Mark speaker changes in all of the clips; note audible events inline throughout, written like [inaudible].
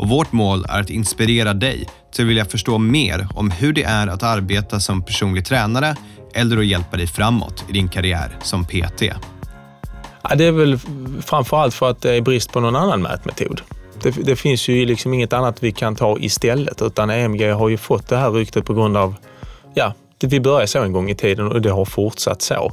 Speaker 1: och vårt mål är att inspirera dig till att vilja förstå mer om hur det är att arbeta som personlig tränare eller att hjälpa dig framåt i din karriär som PT.
Speaker 2: Ja, det är väl framförallt för att det är brist på någon annan mätmetod. Det, det, finns ju liksom inget annat vi kan ta istället utan EMG har ju fått det här ryktet på grund av, ja, vi började så en gång i tiden och det har fortsatt så.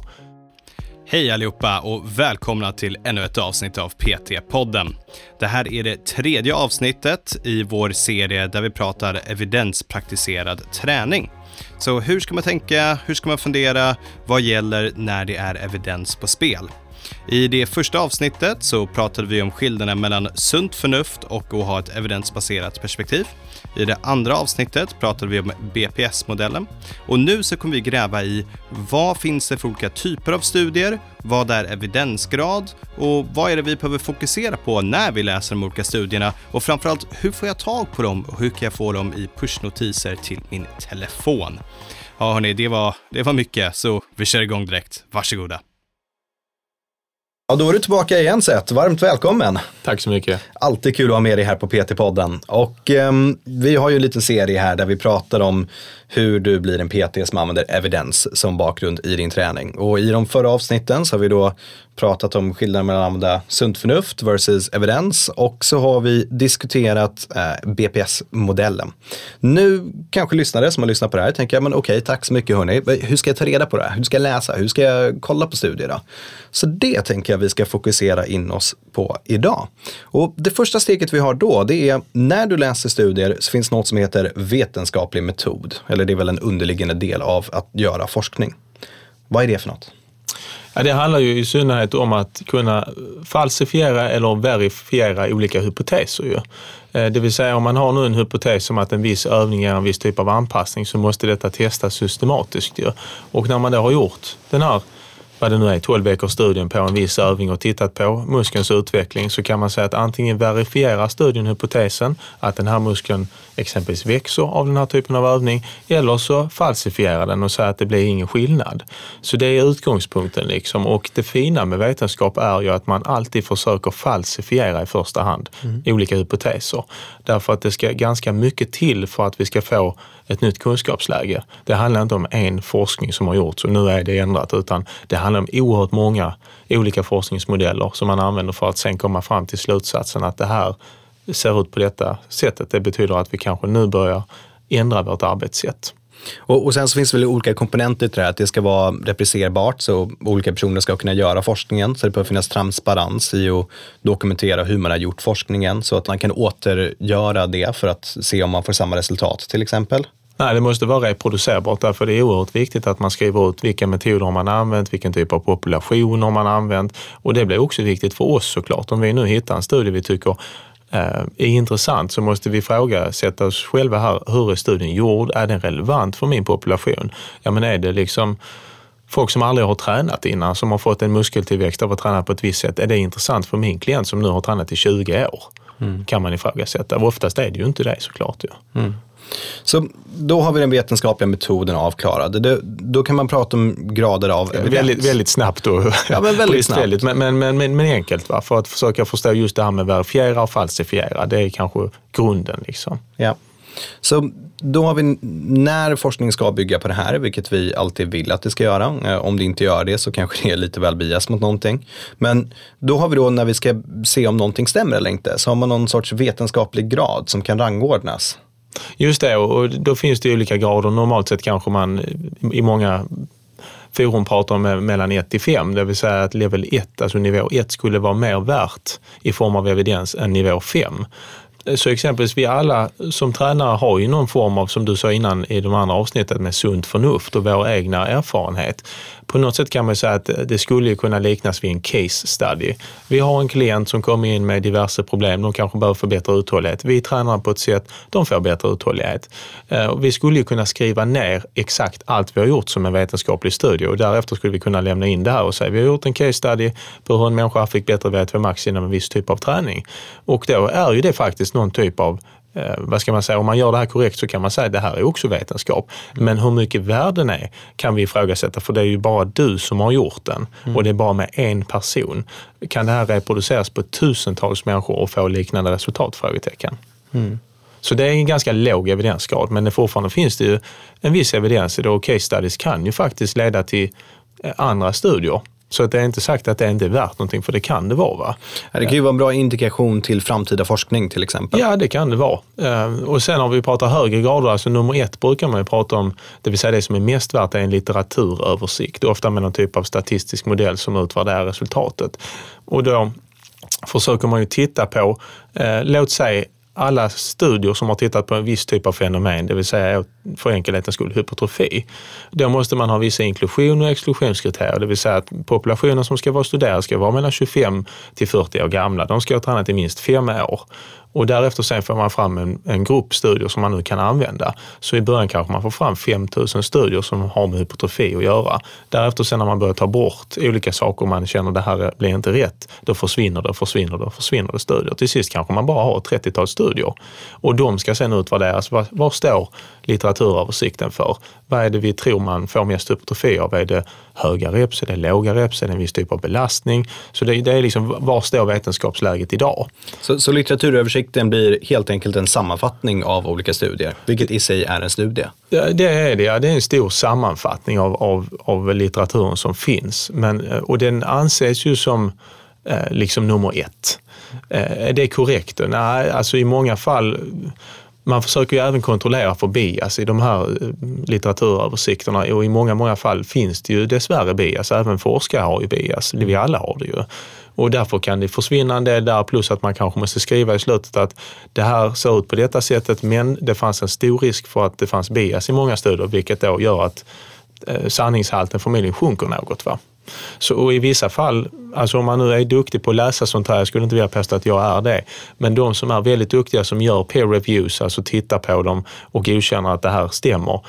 Speaker 1: Hej allihopa och välkomna till ännu ett avsnitt av PT-podden. Det här är det tredje avsnittet i vår serie där vi pratar evidenspraktiserad träning. Så hur ska man tänka? Hur ska man fundera? Vad gäller när det är evidens på spel? I det första avsnittet så pratade vi om skillnaden mellan sunt förnuft och att ha ett evidensbaserat perspektiv. I det andra avsnittet pratade vi om BPS-modellen och nu så kommer vi gräva i vad finns det för olika typer av studier? Vad är evidensgrad och vad är det vi behöver fokusera på när vi läser de olika studierna och framförallt hur får jag tag på dem och hur kan jag få dem i pushnotiser till min telefon? Ja hörni, det var, det var mycket så vi kör igång direkt. Varsågoda.
Speaker 3: Ja, då är du tillbaka igen Seth. Varmt välkommen.
Speaker 2: Tack så mycket.
Speaker 3: Alltid kul att ha med dig här på PT-podden. Och eh, vi har ju en liten serie här där vi pratar om hur du blir en PT som använder evidens som bakgrund i din träning. Och i de förra avsnitten så har vi då pratat om skillnaden mellan att använda sunt förnuft versus evidens och så har vi diskuterat eh, BPS-modellen. Nu kanske lyssnare som har lyssnat på det här tänker, men okej, tack så mycket hörni. Hur ska jag ta reda på det här? Hur ska jag läsa? Hur ska jag kolla på studier då? Så det tänker jag vi ska fokusera in oss på idag. Och det första steget vi har då, det är när du läser studier så finns något som heter vetenskaplig metod. Eller det är väl en underliggande del av att göra forskning. Vad är det för något?
Speaker 2: Ja, det handlar ju i synnerhet om att kunna falsifiera eller verifiera olika hypoteser. Ju. Eh, det vill säga om man har nu en hypotes om att en viss övning är en viss typ av anpassning så måste detta testas systematiskt. Ju. Och när man då har gjort den här vad det nu är, 12 veckors studien på en viss övning och tittat på muskelns utveckling så kan man säga att antingen verifierar studien hypotesen att den här muskeln exempelvis växer av den här typen av övning eller så falsifierar den och säger att det blir ingen skillnad. Så det är utgångspunkten liksom och det fina med vetenskap är ju att man alltid försöker falsifiera i första hand mm. olika hypoteser. Därför att det ska ganska mycket till för att vi ska få ett nytt kunskapsläge. Det handlar inte om en forskning som har gjorts och nu är det ändrat utan det handlar om oerhört många olika forskningsmodeller som man använder för att sen komma fram till slutsatsen att det här ser ut på detta sättet. Det betyder att vi kanske nu börjar ändra vårt arbetssätt.
Speaker 3: Och, och, sen så finns det väl olika komponenter till det här, att det ska vara replicerbart så olika personer ska kunna göra forskningen. Så det behöver finnas transparens i att dokumentera hur man har gjort forskningen så att man kan återgöra det för att se om man får samma resultat till exempel.
Speaker 2: Nej, det måste vara reproducerbart därför det är oerhört viktigt att man skriver ut vilka metoder man använt, vilken typ av population har man använt och det blir också viktigt för oss såklart. Om vi nu hittar en studie vi tycker eh, är intressant så måste vi frågasätta oss själva här. Hur är studien gjord? Är den relevant för min population? Ja, men är det liksom folk som aldrig har tränat innan, som har fått en muskeltillväxt av att träna på ett visst sätt. Är det intressant för min klient som nu har tränat i 20 år? Mm. Kan man ifrågasätta. Och oftast är det ju inte det såklart. Ja. Mm.
Speaker 3: Så då har vi den vetenskapliga metoden avklarad. Det, då kan man prata om grader av
Speaker 2: evidens. Väldigt, väldigt snabbt och
Speaker 3: ja, men väldigt [laughs] snabbt.
Speaker 2: Men, men, men, men, enkelt va? för att försöka förstå just det här med verifiera och falsifiera. Det är kanske grunden. Liksom.
Speaker 3: Ja. Så då har vi när forskning ska bygga på det här, vilket vi alltid vill att det ska göra. Eh, om det inte gör det så kanske det är lite väl bias mot någonting. Men då har vi då när vi ska se om någonting stämmer eller inte, så har man någon sorts vetenskaplig grad som kan rangordnas.
Speaker 2: Just det, och då finns det olika grader. Normalt sett kanske man i många forum pratar om mellan 1 till 5, det vill säga att level 1, alltså nivå 1 skulle vara mer värt i form av evidens än nivå 5. Så exempelvis vi alla som tränare har ju någon form av, som du sa innan i de andra avsnitten, med sunt förnuft och vår egna erfarenhet på något sätt kan man säga att det skulle kunna liknas vid en case study. Vi har en klient som kommer in med diverse problem. De kanske behöver förbättra uthållighet. Vi tränar på ett sätt, de får bättre uthållighet. Eh, vi skulle kunna skriva ner exakt allt vi har gjort som en vetenskaplig studie och därefter skulle vi kunna lämna in det här och säga vi har gjort en case study på hur en människa fick bättre VTV max inom en viss typ av träning. Och då är ju det faktiskt någon typ av eh, vad ska man säga, om man gör det här korrekt så kan man säga att det här är också vetenskap. Men hur mycket värden är kan vi ifrågasätta för det är ju bara du som har gjort den mm. och det är bara med en person. Kan det här reproduceras på tusentals människor och få liknande resultat? Frågetecken. Mm. Så det är en ganska låg evidensgrad, men det fortfarande finns det ju en viss evidens i det och case studies kan ju faktiskt leda till eh, andra studier så att det är inte sagt att det inte är värt någonting, för det kan det vara. Va?
Speaker 3: Det kan ju vara en bra indikation till framtida forskning till exempel.
Speaker 2: Ja, det kan det vara. Eh, och sen har vi pratat högre grader, alltså nummer ett brukar man ju prata om, det vill säga det som är mest värt är en litteraturöversikt, ofta med någon typ av statistisk modell som utvärderar resultatet. Och då försöker man ju titta på, eh, låt säga alla studier som har tittat på en viss typ av fenomen, det vill säga för enkelhetens skull hypertrofi, då måste man ha vissa inklusion och exklusionskriterier. Det vill säga att populationen som ska vara studerad ska vara mellan 25 till 40 år gamla. De ska ha tränat i minst fem år. Och därefter sen får man fram en, en grupp studier som man nu kan använda. Så i början kanske man får fram 5000 studier som har med hypotrofi att göra. Därefter sen när man börjar ta bort olika saker och man känner att det här blir inte rätt, då försvinner det, försvinner det, försvinner det studier. Till sist kanske man bara har 30-tal studier. Och de ska sen utvärderas. Var, var står litteraturöversikten för? Vad är det vi tror man får mest hypertrofi av? Är det höga reps? Är det låga reps? Är det en viss typ av belastning? Så det, det är liksom, var står vetenskapsläget idag?
Speaker 3: Så, så litteraturöversikten blir helt enkelt en sammanfattning av olika studier, vilket i sig är en studie?
Speaker 2: Ja, det är det. Ja. Det är en stor sammanfattning av, av, av litteraturen som finns. Men, och den anses ju som eh, liksom nummer ett. Eh, är det korrekt? Nej, alltså i många fall man försöker ju även kontrollera för bias i de här eh, litteraturöversikterna och i många, många fall finns det ju dessvärre bias. Även forskare har ju bias, vi alla har det ju. Och därför kan det försvinna en del där, plus att man kanske måste skriva i slutet att det här ser ut på detta sättet, men det fanns en stor risk för att det fanns bias i många studier, vilket då gör att eh, sanningshalten förmodligen sjunker något. Va? Så, och I vissa fall, alltså om man nu är duktig på att läsa sånt här, jag skulle inte vilja påstå att jag är det, men de som är väldigt duktiga som gör peer reviews, alltså tittar på dem och godkänner att det här stämmer,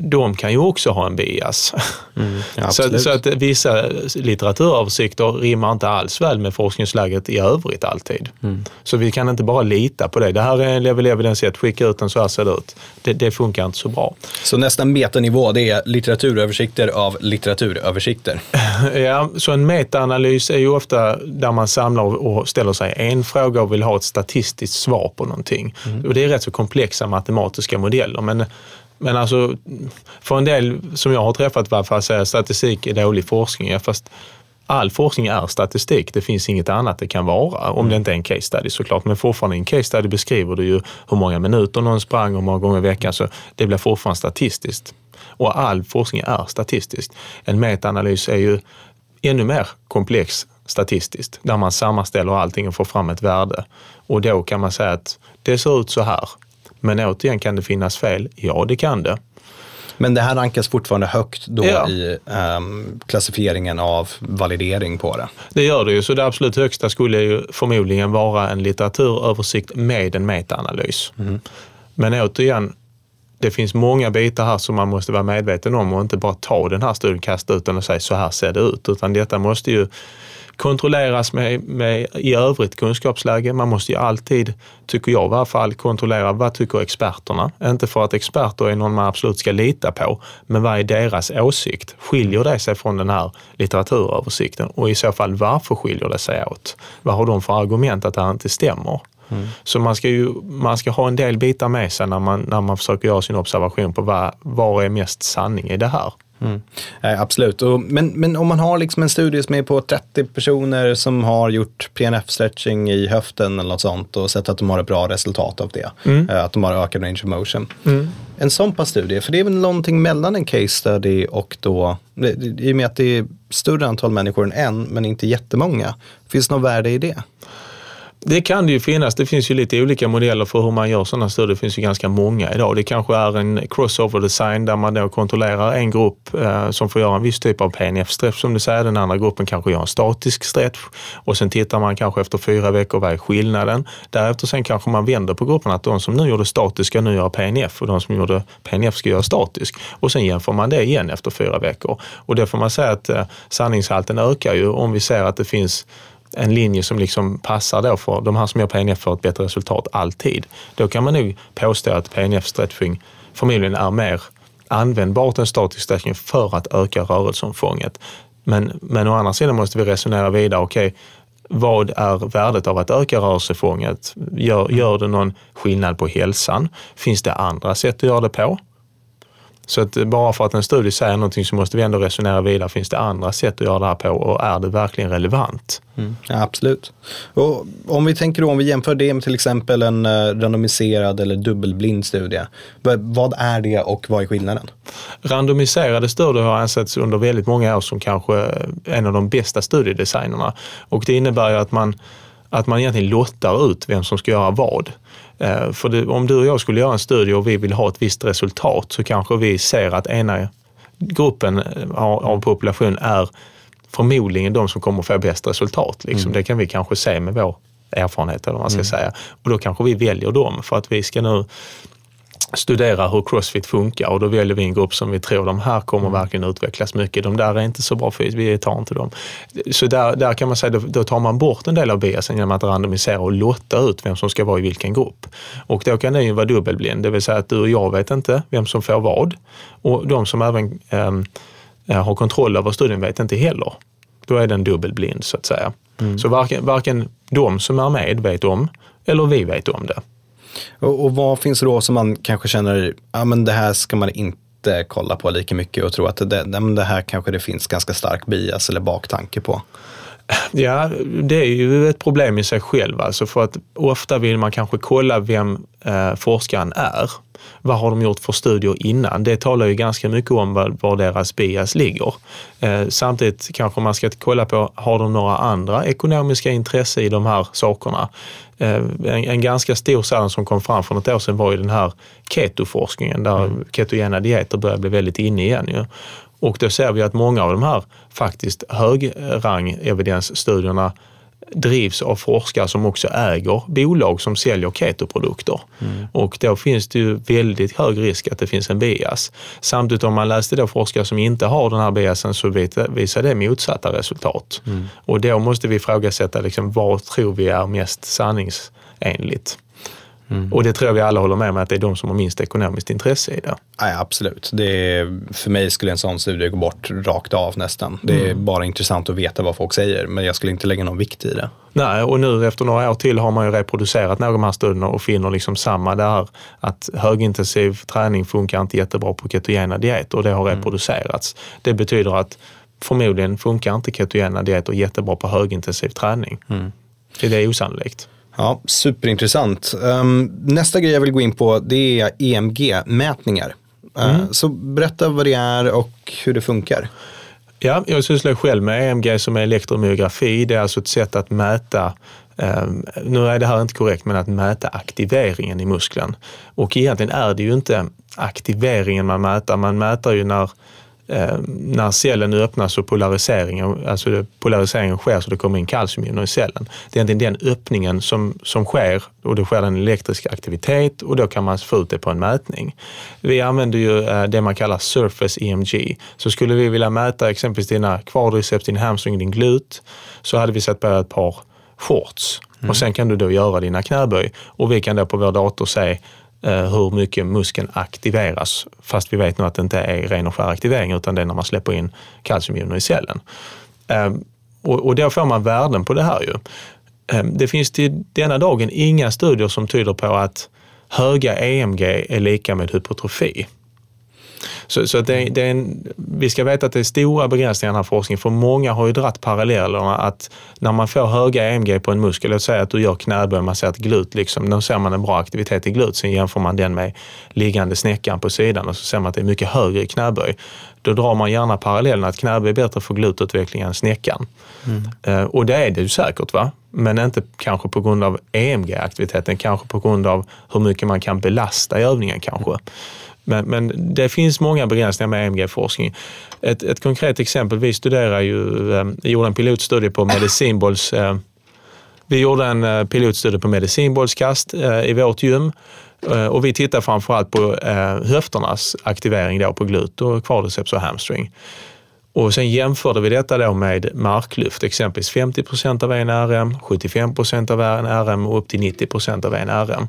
Speaker 2: de kan ju också ha en bias. Mm, så, [laughs] så, att vissa litteraturöversikter rimmar inte alls väl med forskningsläget i övrigt alltid. Mm. Så vi kan inte bara lita på det. Det här är en level evidence 1, skicka ut den så här ser det ut. Det, det funkar inte så bra.
Speaker 3: Så nästa metanivå det är litteraturöversikter av litteraturöversikter? [laughs]
Speaker 2: ja, så en metaanalys är ju ofta där man samlar och ställer sig en fråga och vill ha ett statistiskt svar på någonting. Mm. Och det är rätt så komplexa matematiska modeller. Men men alltså, för en del som jag har träffat i alla fall säger statistik är dålig forskning. Fast all forskning är statistik. Det finns inget annat det kan vara. Om det inte är en case study såklart. Men fortfarande i en case study beskriver du ju hur många minuter någon sprang, hur många gånger i veckan. Så det blir fortfarande statistiskt. Och all forskning är statistisk. En metaanalys är ju ännu mer komplex statistiskt, där man sammanställer allting och får fram ett värde. Och då kan man säga att det ser ut så här. Men återigen, kan det finnas fel? Ja, det kan det.
Speaker 3: Men det här rankas fortfarande högt då ja. i um, klassifieringen av validering på det?
Speaker 2: Det gör det ju, så det absolut högsta skulle ju förmodligen vara en litteraturöversikt med en metaanalys. Mm. Men återigen, det finns många bitar här som man måste vara medveten om och inte bara ta den här studien, kasta ut den och säga så här ser det ut, utan detta måste ju kontrolleras med, med i övrigt kunskapsläge. Man måste ju alltid, tycker jag i alla fall, kontrollera vad tycker experterna? Inte för att experter är någon man absolut ska lita på, men vad är deras åsikt? Skiljer det sig från den här litteraturöversikten? Och i så fall varför skiljer det sig åt? Vad har de för argument att det här inte stämmer? Mm. Så man ska, ju, man ska ha en del bitar med sig när man, när man försöker göra sin observation på vad, vad är mest sanning i det här.
Speaker 3: Mm. Eh, absolut, och, men, men om man har liksom en studie som är på 30 personer som har gjort PNF-stretching i höften eller något sånt och sett att de har ett bra resultat av det. Mm. Eh, att de har ökad range of motion. Mm. En sån pass studie, för det är väl någonting mellan en case study och då, i och med att det är större antal människor än en, men inte jättemånga. Finns det något värde i det?
Speaker 2: Det kan det ju finnas. Det finns ju lite olika modeller för hur man gör sådana studier. Det finns ju ganska många idag. Det kanske är en crossover design där man då kontrollerar en grupp eh, som får göra en viss typ av PNF-stretch som du säger. Den andra gruppen kanske gör en statisk stretch och sen tittar man kanske efter fyra veckor vad är skillnaden. Därefter sen kanske man vänder på grupperna att de som nu gjorde statisk ska nu göra PNF och de som gjorde PNF ska göra statisk. Och sen jämför man det igen efter fyra veckor. Och det får man säga att eh, sanningshalten ökar ju om vi ser att det finns en linje som liksom passar då för de här som gör PNF får ett bättre resultat alltid. Då kan man nog påstå att PNF-stretching förmodligen är mer användbart än statisk stretching för att öka rörelseomfånget. Men, men å andra sidan måste vi resonera vidare. Okej, okay, vad är värdet av att öka rörelsefånget? Gör, gör det någon skillnad på hälsan? Finns det andra sätt att göra det på? Så att bara för att en studie säger någonting så måste vi ändå resonera vidare. Finns det andra sätt att göra det här på och är det verkligen relevant?
Speaker 3: Mm, ja, absolut. Och om vi tänker då, om vi jämför det med till exempel en uh, randomiserad eller dubbelblind studie. Vad är det och vad är skillnaden?
Speaker 2: Randomiserade studier har ansetts under väldigt många år som kanske en av de bästa studiedesignerna. Och det innebär ju att man, att man egentligen lottar ut vem som ska göra vad. Eh, för det, om du och jag skulle göra en studie och vi vill ha ett visst resultat så kanske vi ser att ena gruppen eh, av population är förmodligen de som kommer få bäst resultat. Liksom. Mm. Det kan vi kanske se med vår erfarenhet eller vad man ska mm. säga. Och då kanske vi väljer dem för att vi ska nu studera hur crossfit funkar och då väljer vi en grupp som vi tror de här kommer mm. verkligen utvecklas mycket. De där är inte så bra för vi tar inte dem. Så där, där kan man säga, då, då tar man bort en del av biasen genom att randomisera och lotta ut vem som ska vara i vilken grupp. Och då kan den ju vara dubbelblind, det vill säga att du och jag vet inte vem som får vad och de som även eh, har kontroll över studien vet inte heller. Då är den dubbelblind så att säga. Mm. Så varken, varken de som är med vet om eller vi vet om det.
Speaker 3: Och, och vad finns det då som man kanske känner, ja men det här ska man inte kolla på lika mycket och tro att det, det här kanske det finns ganska stark bias eller baktanke på?
Speaker 2: Ja, det är ju ett problem i sig själv alltså för att ofta vill man kanske kolla vem eh, forskaren är. Vad har de gjort för studier innan? Det talar ju ganska mycket om var, var deras bias ligger. Eh, samtidigt kanske man ska kolla på, har de några andra ekonomiska intressen i de här sakerna? Eh, en, en, ganska stor sådan som kom fram för något år sedan var ju den här ketoforskningen där mm. ketogena dieter börjar bli väldigt inne igen. Ju. Och då ser vi att många av de här faktiskt högrang evidensstudierna drivs av forskare som också äger bolag som säljer ketoprodukter. Mm. Och då finns det ju väldigt hög risk att det finns en bias. Samtidigt om man läste då forskare som inte har den här biasen så visar det motsatta resultat. Mm. Och då måste vi ifrågasätta liksom, vad tror vi är mest sanningsenligt. Mm. Och det tror jag vi alla håller med om att det är de som har minst ekonomiskt intresse i det.
Speaker 3: Ja, absolut. Det är, för mig skulle en sån studie gå bort rakt av nästan. Det är mm. bara intressant att veta vad folk säger, men jag skulle inte lägga någon vikt i det.
Speaker 2: Nej, och nu efter några år till har man ju reproducerat några av de här studierna och finner liksom samma där att högintensiv träning funkar inte jättebra på ketogena dieter och det har mm. reproducerats. Det betyder att förmodligen funkar inte ketogena dieter jättebra på högintensiv träning. Mm. Det är osannolikt.
Speaker 3: Ja, superintressant. Um, nästa grej jag vill gå in på det är EMG-mätningar. Uh, mm. Så berätta vad det är och hur det funkar.
Speaker 2: Ja, jag sysslar själv med EMG som är elektromyografi. Det är alltså ett sätt att mäta Um, nu är det här inte korrekt, men att mäta aktiveringen i muskeln. Och egentligen är det ju inte aktiveringen man mäter. Man mäter ju när eh, när cellen öppnas och polariseringen, alltså polariseringen sker så det kommer in kalciumjoner i cellen. Det är egentligen den öppningen som, som sker och då sker en elektrisk aktivitet och då kan man få ut det på en mätning. Vi använder ju eh, det man kallar surface EMG. Så skulle vi vilja mäta exempelvis dina kvadriceps, din hamstring, din glut så hade vi satt på ett par shorts mm. och sen kan du då göra dina knäböj och vi kan då på vår dator se Eh, hur mycket muskeln aktiveras. Fast vi vet nu att det inte är ren och skär aktivering utan det är när man släpper in kalciumjoner i cellen. Ehm, och då får man värden på det här ju. Ehm, det finns till denna dagen inga studier som tyder på att höga EMG är lika med hypotrofi. Så, så det, det är en, vi ska veta att det är stora begränsningar i den här forskningen, för många har ju dratt parallellerna att när man får höga EMG på en muskel, låt säga att du gör knäböj, man ser att glut, liksom, då ser man en bra aktivitet i glut, sen jämför man den med liggande snäckan på sidan och så ser man att det är mycket högre i knäböj. Då drar man gärna parallellen att knäböj är bättre för glututveckling än snäckan. Mm. Uh, och det är det ju säkert. va? Men inte kanske på grund av EMG-aktiviteten, kanske på grund av hur mycket man kan belasta i övningen kanske. Men, men det finns många begränsningar med EMG-forskning. Ett, ett konkret exempel, vi studerar ju, eh, gjorde en pilotstudie på medicinbolls eh, vi gjorde en eh, pilotstudie på medicinbollskast eh, i vårt gym eh, och vi tittar framförallt på eh, höfternas aktivering då på glut och quadriceps och hamstring. Och sen jämförde vi detta då med marklyft, exempelvis 50 procent av en RM, 75 procent av en RM och upp till 90 procent av en RM.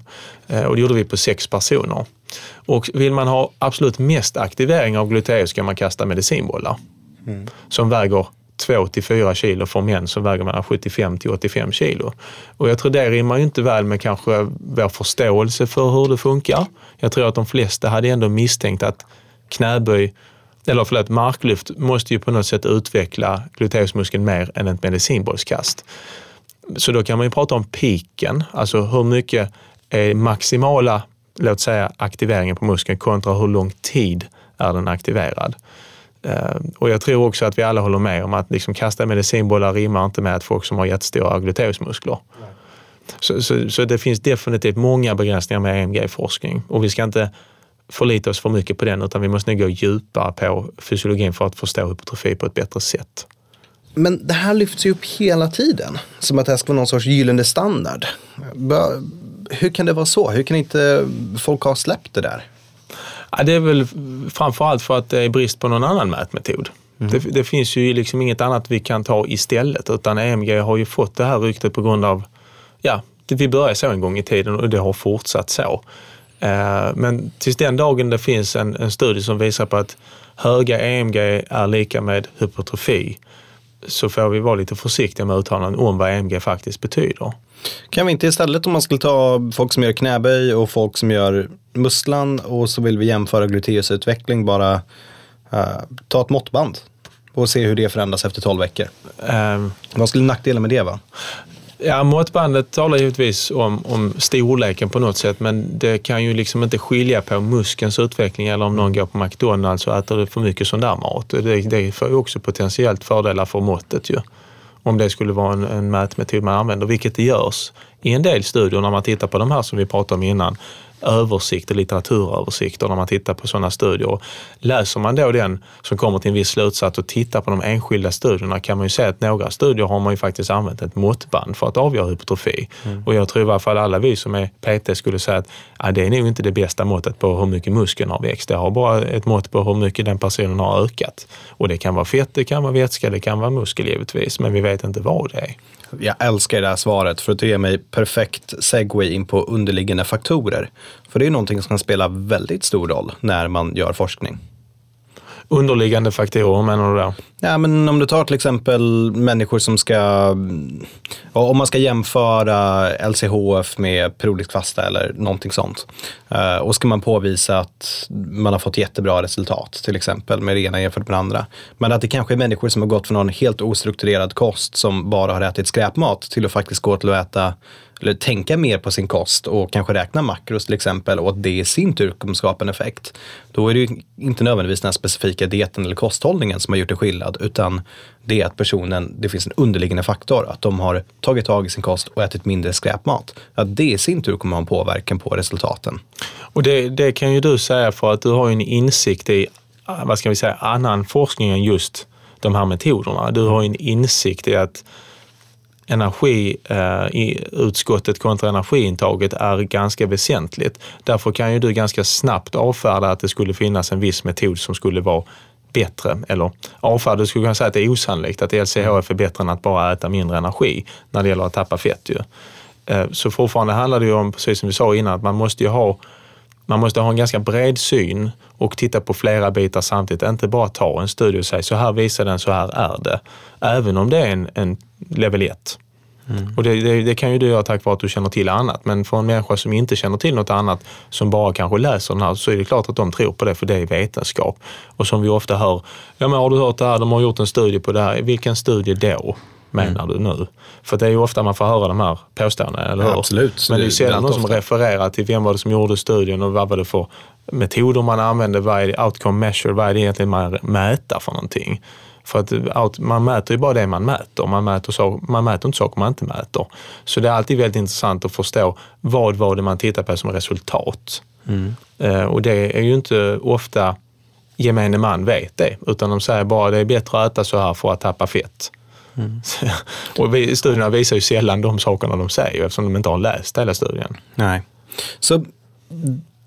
Speaker 2: Och det gjorde vi på sex personer. Och vill man ha absolut mest aktivering av gluteus kan man kasta medicinbollar mm. som väger 2 till 4 kilo för män som väger mellan 75 till 85 kilo. Och jag tror det rimmar ju inte väl med kanske vår förståelse för hur det funkar. Jag tror att de flesta hade ändå misstänkt att knäböj, eller förlåt, marklyft måste ju på något sätt utveckla gluteusmuskeln mer än ett medicinbollskast. Så då kan man ju prata om piken, alltså hur mycket är maximala, låt säga aktiveringen på muskeln kontra hur lång tid är den aktiverad. Eh, och jag tror också att vi alla håller med om att liksom kasta medicinbollar rimmar inte med att folk som har jättestora gluteusmuskler. Så, så, så, det finns definitivt många begränsningar med EMG-forskning och vi ska inte förlita oss för mycket på den utan vi måste nog gå djupare på fysiologin för att förstå hypertrofi på ett bättre sätt.
Speaker 3: Men det här lyfts ju upp hela tiden, som att det här ska vara någon sorts gyllene standard. Hur kan det vara så? Hur kan inte folk ha släppt det där?
Speaker 2: Ja, det är väl framförallt för att det är brist på någon annan mätmetod. Mm. Det, det, finns ju liksom inget annat vi kan ta istället utan EMG har ju fått det här ryktet på grund av, ja, vi började så en gång i tiden och det har fortsatt så. Eh, men tills den dagen det finns en, en studie som visar på att höga EMG är lika med hypertrofi så får vi vara lite försiktiga med uttalanden om vad EMG faktiskt betyder.
Speaker 3: Kan vi inte istället om man skulle ta folk som gör knäböj och folk som gör musslan och så vill vi jämföra gluteusutveckling bara uh, ta ett måttband och se hur det förändras efter 12 veckor. Um, Vad skulle nackdelen med det vara?
Speaker 2: Ja, måttbandet talar givetvis om, om storleken på något sätt, men det kan ju liksom inte skilja på muskelns utveckling eller om någon går på McDonalds och äter för mycket sån där mat. Det, det får ju också potentiellt fördelar för måttet ju. Om det skulle vara en, en mätmetod man använder, vilket det görs i en del studier när man tittar på de här som vi pratade om innan översikter, litteraturöversikter när man tittar på sådana studier. Läser man då den som kommer till en viss slutsats och tittar på de enskilda studierna kan man ju se att några studier har man ju faktiskt använt ett måttband för att avgöra hypertrofi. Mm. Och jag tror i alla fall alla vi som är PT skulle säga att ja, det är nog inte det bästa måttet på hur mycket muskeln har växt. Det har bara ett mått på hur mycket den personen har ökat. Och det kan vara fett, det kan vara vätska, det kan vara muskel givetvis, men vi vet inte vad det är.
Speaker 3: Jag älskar det här svaret för det ger mig perfekt segway in på underliggande faktorer. För det är någonting som kan spela väldigt stor roll när man gör forskning.
Speaker 2: Underliggande faktorer menar du då?
Speaker 3: Ja, men om du tar till exempel människor som ska, om man ska jämföra LCHF med periodisk fasta eller någonting sånt. Eh, och ska man påvisa att man har fått jättebra resultat, till exempel med det ena jämfört med det andra. Men att det kanske är människor som har gått från en helt ostrukturerad kost som bara har ätit skräpmat till att faktiskt gå till att äta eller tänka mer på sin kost och kanske räkna makros till exempel och att det i sin tur kommer skapa en effekt. Då är det ju inte nödvändigtvis den här specifika dieten eller kosthållningen som har gjort en skillnad utan det är att personen, det finns en underliggande faktor, att de har tagit tag i sin kost och ätit mindre skräpmat. Att det i sin tur kommer ha en påverkan på resultaten.
Speaker 2: Och det, det kan ju du säga för att du har en insikt i, vad ska vi säga, annan forskning än just de här metoderna. Du har en insikt i att energi eh, kontra energiintaget är ganska väsentligt. Därför kan ju du ganska snabbt avfärda att det skulle finnas en viss metod som skulle vara bättre, eller avfärda, du skulle kunna säga att det är osannolikt att LCHF är bättre än att bara äta mindre energi när det gäller att tappa fett. Ju. Eh, så fortfarande handlar det ju om, precis som vi sa innan, att man måste ju ha man måste ha en ganska bred syn och titta på flera bitar samtidigt. Inte bara ta en studie och säga så här visar den, så här är det. Även om det är en, en level 1. Mm. Och det, det, det, kan ju du göra tack vare att du känner till annat. Men för en människa som inte känner till något annat, som bara kanske läser den här, så är det klart att de tror på det, för det är vetenskap. Och som vi ofta hör, ja men har du hört det här, de har gjort en studie på det här. Vilken studie då? menar du nu? För det är ju ofta man får höra de här påståendena, eller hur?
Speaker 3: Ja, absolut.
Speaker 2: Men det är ju sällan någon som refererar till vem var det som gjorde studien och vad var det för metoder man använde, vad är det, outcome measure, vad är det egentligen man mäter för någonting? För att man mäter ju bara det man mäter. Man mäter, så, man mäter inte saker man inte mäter. Så det är alltid väldigt intressant att förstå vad var det man tittar på som resultat. Eh, och det är ju inte ofta gemene man vet det, utan de säger bara det är bättre att äta så här för att tappa fett. [laughs] och vi, studierna visar ju sällan de sakerna de säger eftersom de inte har läst hela studien.
Speaker 3: Nej. Så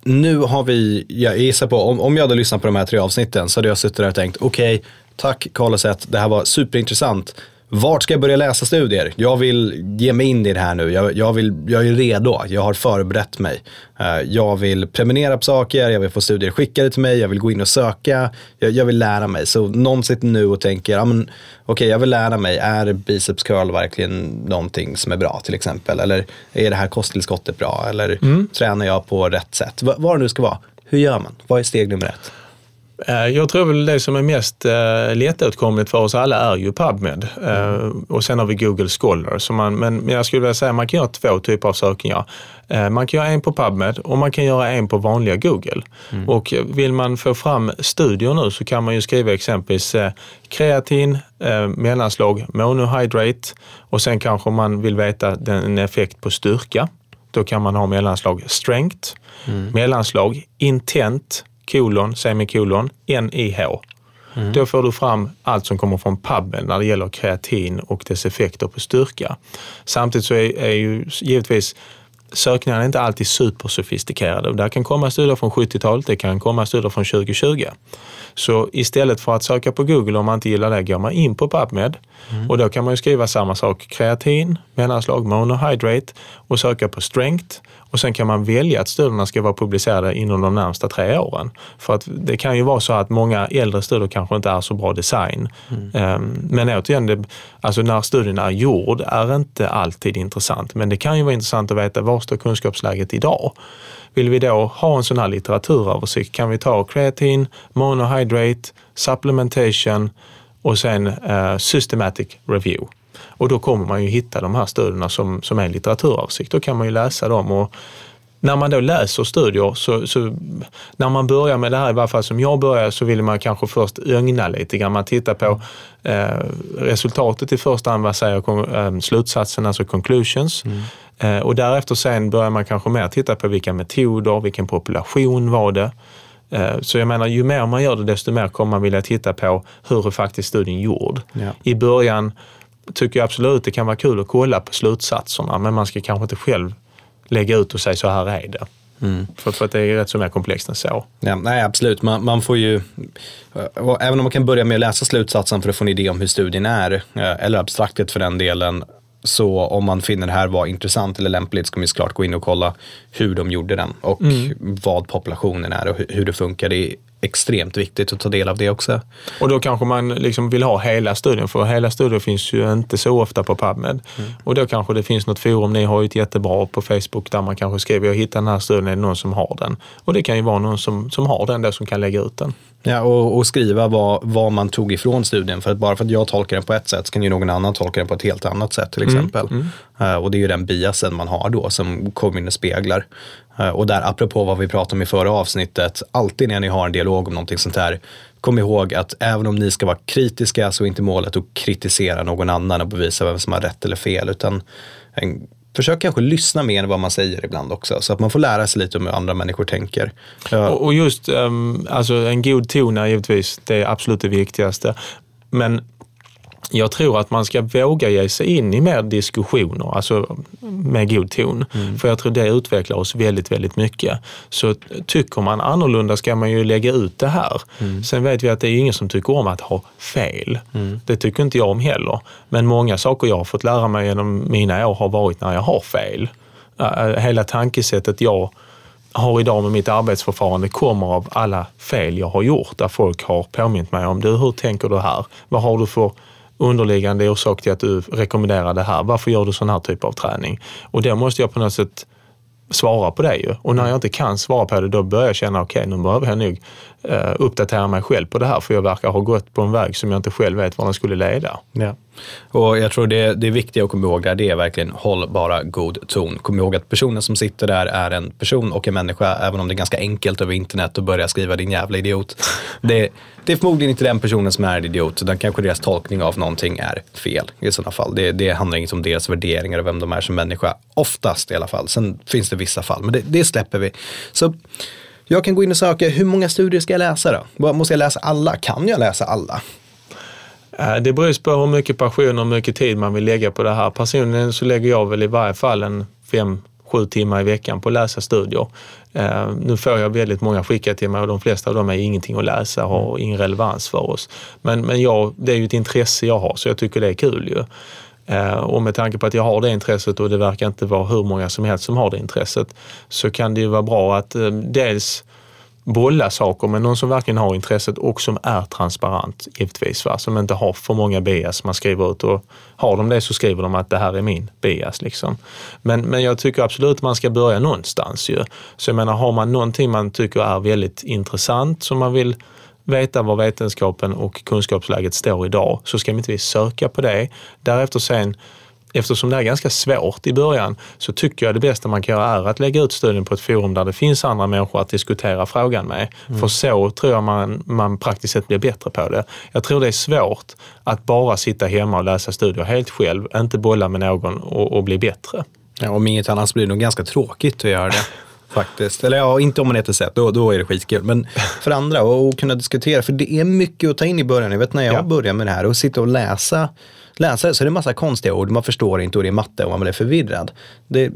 Speaker 3: nu har vi, jag gissar på, om, om jag hade lyssnat på de här tre avsnitten så hade jag suttit där och tänkt, okej, tack Karl och Seth, det här var superintressant. Vart ska jag börja läsa studier? Jag vill ge mig in i det här nu. Jag, jag, vill, jag är redo. Jag har förberett mig. Eh, jag vill prenumerera på saker, jag vill få studier skickade till mig, jag vill gå in och söka. Jag, jag vill lära mig. Så någon sitter nu och tänker, okej, jag vill lära mig. Är biceps curl verkligen någonting som är bra till exempel? Eller är det här kosttillskottet bra? Eller tränar jag på rätt sätt? Va, vad det nu ska vara. Hur gör man? Vad är steg nummer ett?
Speaker 2: Eh, Jag tror väl det som är mest eh, lättåtkomligt för oss alla är ju PubMed. Eh, och sen har vi Google Scholar. Så man, men, jag skulle vilja säga att man kan göra två typer av sökningar. Man kan göra en på PubMed och man kan göra en på vanliga Google. Och vill man få fram studier nu så kan man ju skriva exempelvis kreatin, mellanslag, monohydrate och sen kanske man vill veta den, en effekt på styrka. Då kan man ha mellanslag strength, mellanslag intent, kolon, semikolon, NIH. Då får du fram allt som kommer från PubMed när det gäller kreatin och dess effekter på styrka. Samtidigt så är, är ju givetvis sökningarna inte alltid supersofistikerade. Där kan komma studier från 70-talet, det kan komma studier från 2020. Så istället för att söka på Google om man inte gillar det går man in på PubMed och då kan man ju skriva samma sak, kreatin, mellanslag, monohydrate och söka på strength och sen kan man välja att studierna ska vara publicerade inom de närmsta tre åren. För att det kan ju vara så att många äldre studier kanske inte är så bra design. Ehm, Men återigen, det, alltså när studien är gjord är inte alltid intressant. Men det kan ju vara intressant att veta var står kunskapsläget idag? Vill vi då ha en sån här litteraturöversikt kan vi ta kreatin, monohydrate, supplementation och sen eh, systematic review. Och då kommer man ju hitta de här studierna som, som är litteraturöversikt. Då kan man ju läsa dem och när man då läser studier, så, så när man börjar med det här, i varje fall som jag börjar, så vill man kanske först ögna lite grann. Man tittar på eh, resultatet i första hand, vad säger kon- eh, slutsatsen, alltså conclusions. Eh, och därefter sen börjar man kanske mer titta på vilka metoder, vilken population var det. Eh, Så jag menar, ju mer man gör det, desto mer kommer man vilja titta på hur är faktiskt studien gjord.
Speaker 3: Ja.
Speaker 2: I början tycker jag absolut det kan vara kul att kolla på slutsatserna, men man ska kanske inte själv lägga ut och säga så här är det. För, för att det är rätt så mer komplext än så.
Speaker 3: Ja, nej, absolut. Man, man får ju, och även om man kan börja med att läsa slutsatsen för att få en idé om hur studien är, eh, eller abstraktet för den delen, så om man finner det här var intressant eller lämpligt ska man ju såklart gå in och kolla hur de gjorde den och vad populationen är och hur, det funkar. Det extremt viktigt att ta del av det också.
Speaker 2: Och då kanske man liksom vill ha hela studien, för hela studien finns ju inte så ofta på PubMed. Och då kanske det finns något forum, ni har ju ett jättebra på Facebook där man kanske skriver, jag hittar den här studien, är det någon som har den? Och det kan ju vara någon som, som har den då som kan lägga ut den.
Speaker 3: Ja, och, och skriva vad, vad man tog ifrån studien. För att bara för att jag tolkar den på ett sätt så kan ju någon annan tolka den på ett helt annat sätt till exempel. Eh, och det är ju den biasen man har då som kommer och speglar. Eh, och där apropå vad vi pratade om i förra avsnittet, alltid när ni har en dialog om någonting sånt här, kom ihåg att även om ni ska vara kritiska så är inte målet att kritisera någon annan och bevisa vem som har rätt eller fel. Utan en, försök kanske lyssna mer än vad man säger ibland också. Så att man får lära sig lite om hur andra människor tänker.
Speaker 2: Och, och just um, alltså en god ton är givetvis det absolut det viktigaste. Men jag tror att man ska våga ge sig in i mer diskussioner, alltså med god ton. För jag tror det utvecklar oss väldigt, väldigt mycket. Så tycker man annorlunda ska man ju lägga ut det här. Sen vet vi att det är ingen som tycker om att ha fel. Det tycker inte jag om heller. Men många saker jag har fått lära mig genom mina år har varit när jag har fel. Hela tankesättet jag har idag med mitt arbetsförfarande kommer av alla fel jag har gjort där folk har påmint mig om, du hur tänker du här? Vad har du för underliggande orsak till att du rekommenderar det här? Varför gör du sån här typ av träning? Och då måste jag på något sätt svara på det ju. Och när jag inte kan svara på det då börjar jag känna, okej okay, nu behöver jag nog Eh, uppdatera mig själv på det här för jag verkar ha gått på en väg som jag inte själv vet var den skulle leda.
Speaker 3: Ja. Och jag tror det, det viktiga att komma ihåg där, det är verkligen håll bara god ton. Kom ihåg att personen som sitter där är en person och en människa, även om det är ganska enkelt över internet att börja skriva din jävla idiot. Det, det är förmodligen inte den personen som är en idiot, utan kanske deras tolkning av någonting är fel i sådana fall. Det, det handlar inte om deras värderingar och vem de är som människa, oftast i alla fall. Sen finns det vissa fall, men det, det släpper vi. Så jag kan gå in och söka, hur många studier ska jag läsa då? Måste jag läsa alla? Kan jag läsa alla?
Speaker 2: Eh, det beror på hur mycket passion och hur mycket tid man vill lägga på det här. Personligen så lägger jag väl i varje fall en fem, sju timmar i veckan på att läsa studier. Eh, nu får jag väldigt många skickat till mig och de flesta av dem är ingenting att läsa och har ingen relevans för oss. Men, men jag, det är ju ett intresse jag har så jag tycker det är kul ju. Eh, och med tanke på att jag har det intresset och det verkar inte vara hur många som helst som har det intresset så kan det ju vara bra att eh, dels bolla saker med någon som verkligen har intresset och som är transparent givetvis. Va? Som inte har för många bias man skriver ut och har de det så skriver de att det här är min bias. Liksom. Men, men jag tycker absolut man ska börja någonstans ju. Så jag menar har man någonting man tycker är väldigt intressant som man vill veta var vetenskapen och kunskapsläget står idag så ska man inte söka på det. Därefter sen eftersom det är ganska svårt i början så tycker jag det bästa man kan göra är att lägga ut studien på ett forum där det finns andra människor att diskutera frågan med. Mm. För så tror jag man, man praktiskt sett blir bättre på det. Jag tror det är svårt att bara sitta hemma och läsa studier helt själv, inte bolla med någon och, och bli bättre.
Speaker 3: Ja, om inget annat blir det nog ganska tråkigt att göra det. [laughs] Faktiskt. Eller ja, inte om man heter sett, då, då är det skitkul. Men för andra, att kunna diskutera. För det är mycket att ta in i början. Jag vet när jag ja. började med det här och sitta och läsa läsa det så är det massa konstiga ord, man förstår inte och det är matte och man blir förvirrad. Det,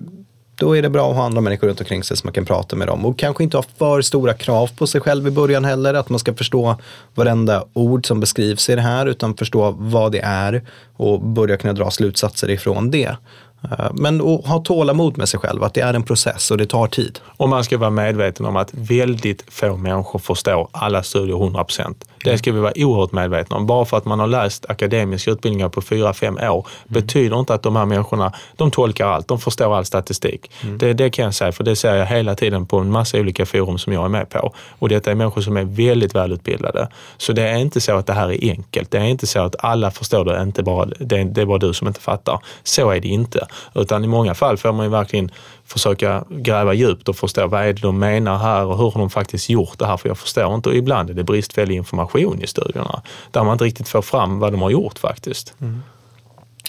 Speaker 3: då är det bra att ha andra människor runt omkring sig som man kan prata med dem. Och kanske inte ha för stora krav på sig själv i början heller. Att man ska förstå varenda ord som beskrivs i det här. Utan förstå vad det är och börja kunna dra slutsatser ifrån det. Eh, men att ha tålamod med sig själv, att det är en process och det tar tid.
Speaker 2: Och man ska vara medveten om att väldigt få människor förstår alla studier 100 procent. Det ska vi vara oerhört medvetna om. Bara för att man har läst akademiska utbildningar på fyra fem år mm. betyder inte att de här människorna, de tolkar allt, de förstår all statistik. Mm. Det, det kan jag säga, för det ser jag hela tiden på en massa olika forum som jag är med på. Och detta är människor som är väldigt välutbildade. Så det är inte så att det här är enkelt. Det är inte så att alla förstår det, inte bara, det, det är bara du som inte fattar. Så är det inte. Utan i många fall får man ju verkligen försöka gräva djupt och förstå vad är det de menar här och hur har de faktiskt gjort det här? För jag förstår inte och ibland är det bristfällig information i studierna där man inte riktigt får fram vad de har gjort faktiskt. Mm.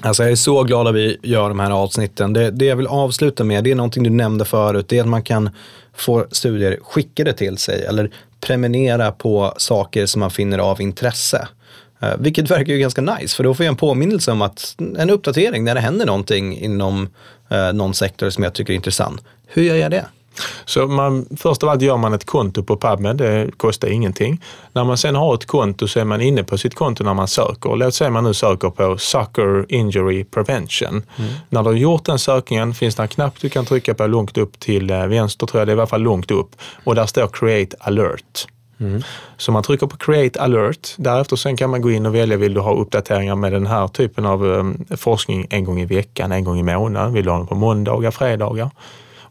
Speaker 3: Alltså jag är så glad att vi gör de här avsnitten. Det, det jag vill avsluta med, det är någonting du nämnde förut, det är att man kan få studier skickade till sig eller prenumerera på saker som man finner av intresse. Uh, vilket verkar ju ganska nice, för då får jag en påminnelse om att en uppdatering när det händer någonting inom uh, någon sektor som jag tycker är intressant. Hur gör jag det?
Speaker 2: Så man, först av allt gör man ett konto på PubMed, det kostar ingenting. När man sen har ett konto så är man inne på sitt konto när man söker. Låt säga man nu söker på Soccer Injury Prevention. Mm. När du har gjort den sökningen finns det en knapp du kan trycka på långt upp till eh, vänster tror jag, det är i alla fall långt upp. Och där står Create alert. Mm. Så man trycker på Create alert. Därefter sen kan man gå in och välja, vill du ha uppdateringar med den här typen av um, forskning en gång i veckan, en gång i månaden? Vill du ha den på måndagar, fredagar?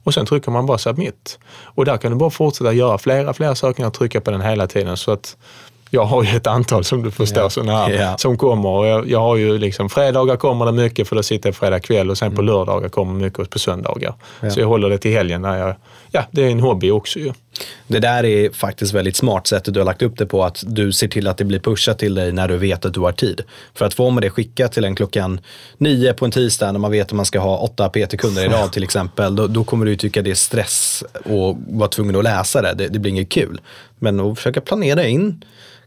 Speaker 2: Och sen trycker man bara submit. Och där kan du bara fortsätta göra flera, flera sökningar och trycka på den hela tiden. Så att jag har ju ett antal som du förstår yeah. sådana här yeah. som kommer. Jag, jag, har ju liksom, fredagar kommer det mycket för då sitter jag fredag kväll och sen mm. på lördagar kommer mycket och på söndagar. Yeah. Så jag håller det till helgen när jag, ja det är en hobby också ju.
Speaker 3: Det där är faktiskt väldigt smart sättet du har lagt upp det på, att du ser till att det blir pushat till dig när du vet att du har tid. För att få med det skickat till en klockan nio på en tisdag när man vet att man ska ha åtta PT-kunder idag till exempel, då, då, kommer du tycka det är stress och vara tvungen att läsa det. Det, det blir inget kul. Men att försöka planera in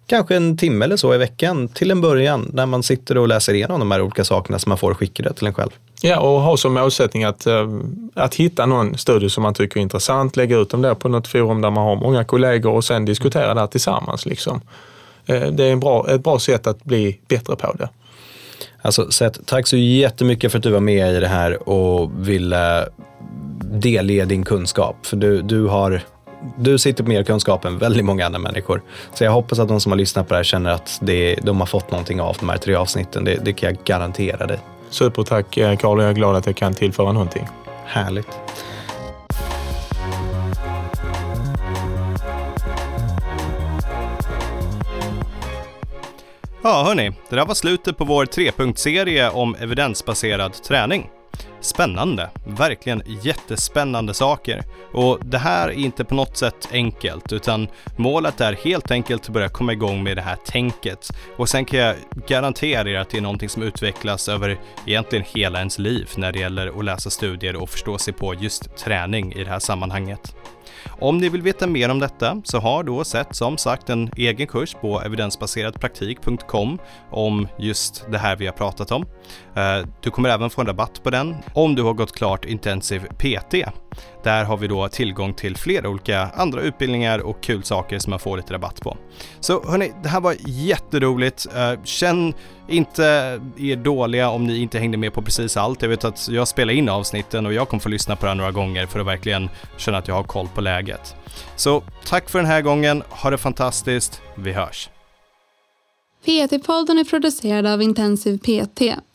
Speaker 3: kanske en timme eller så i veckan till en början när man sitter och läser igenom de här olika sakerna som man får skickade till en själv.
Speaker 2: Ja, och ha som målsättning att, eh, att hitta någon studie som man tycker är intressant, lägga ut dem där på något forum där man har många kollegor och sen diskutera det tillsammans. Liksom. Eh, det är en bra, ett bra sätt att bli bättre på det.
Speaker 3: Alltså Seth, tack så jättemycket för att du var med i det här och ville delge din kunskap. För du, du har du sitter på mer kunskap än väldigt många andra människor. Så jag hoppas att de som har lyssnat på det här känner att det, de har fått någonting av de här tre avsnitten. Det, det kan jag garantera dig.
Speaker 2: Supertack eh, Carl, jag är glad att jag kan tillföra någonting.
Speaker 3: Härligt.
Speaker 1: Ja, hörni, det där var slutet på vår trepunktsserie om evidensbaserad träning. Spännande, verkligen jättespännande saker. Och det här är inte på något sätt enkelt, utan målet är helt enkelt att börja komma igång med det här tänket. Och sen kan jag garantera er att det är någonting som utvecklas över egentligen hela ens liv när det gäller att läsa studier och förstå sig på just träning i det här sammanhanget. Om ni vill veta mer om detta så har då sett som sagt en egen kurs på evidensbaseradpraktik.com om just det här vi har pratat om. Eh, du kommer även få en rabatt på den om du har gått klart Intensive PT. Där har vi då tillgång till flera olika andra utbildningar och kul saker som man får lite rabatt på. Så hörni, det här var jätteroligt. Eh, känn inte er dåliga om ni inte hängde med på precis allt. Jag vet att jag spelar in avsnitten och jag kommer få lyssna på det här några gånger för att verkligen känna att jag har koll på läget. Så tack för den här gången. Ha det fantastiskt. Vi hörs.
Speaker 4: PT-podden är producerad av Intensiv PT.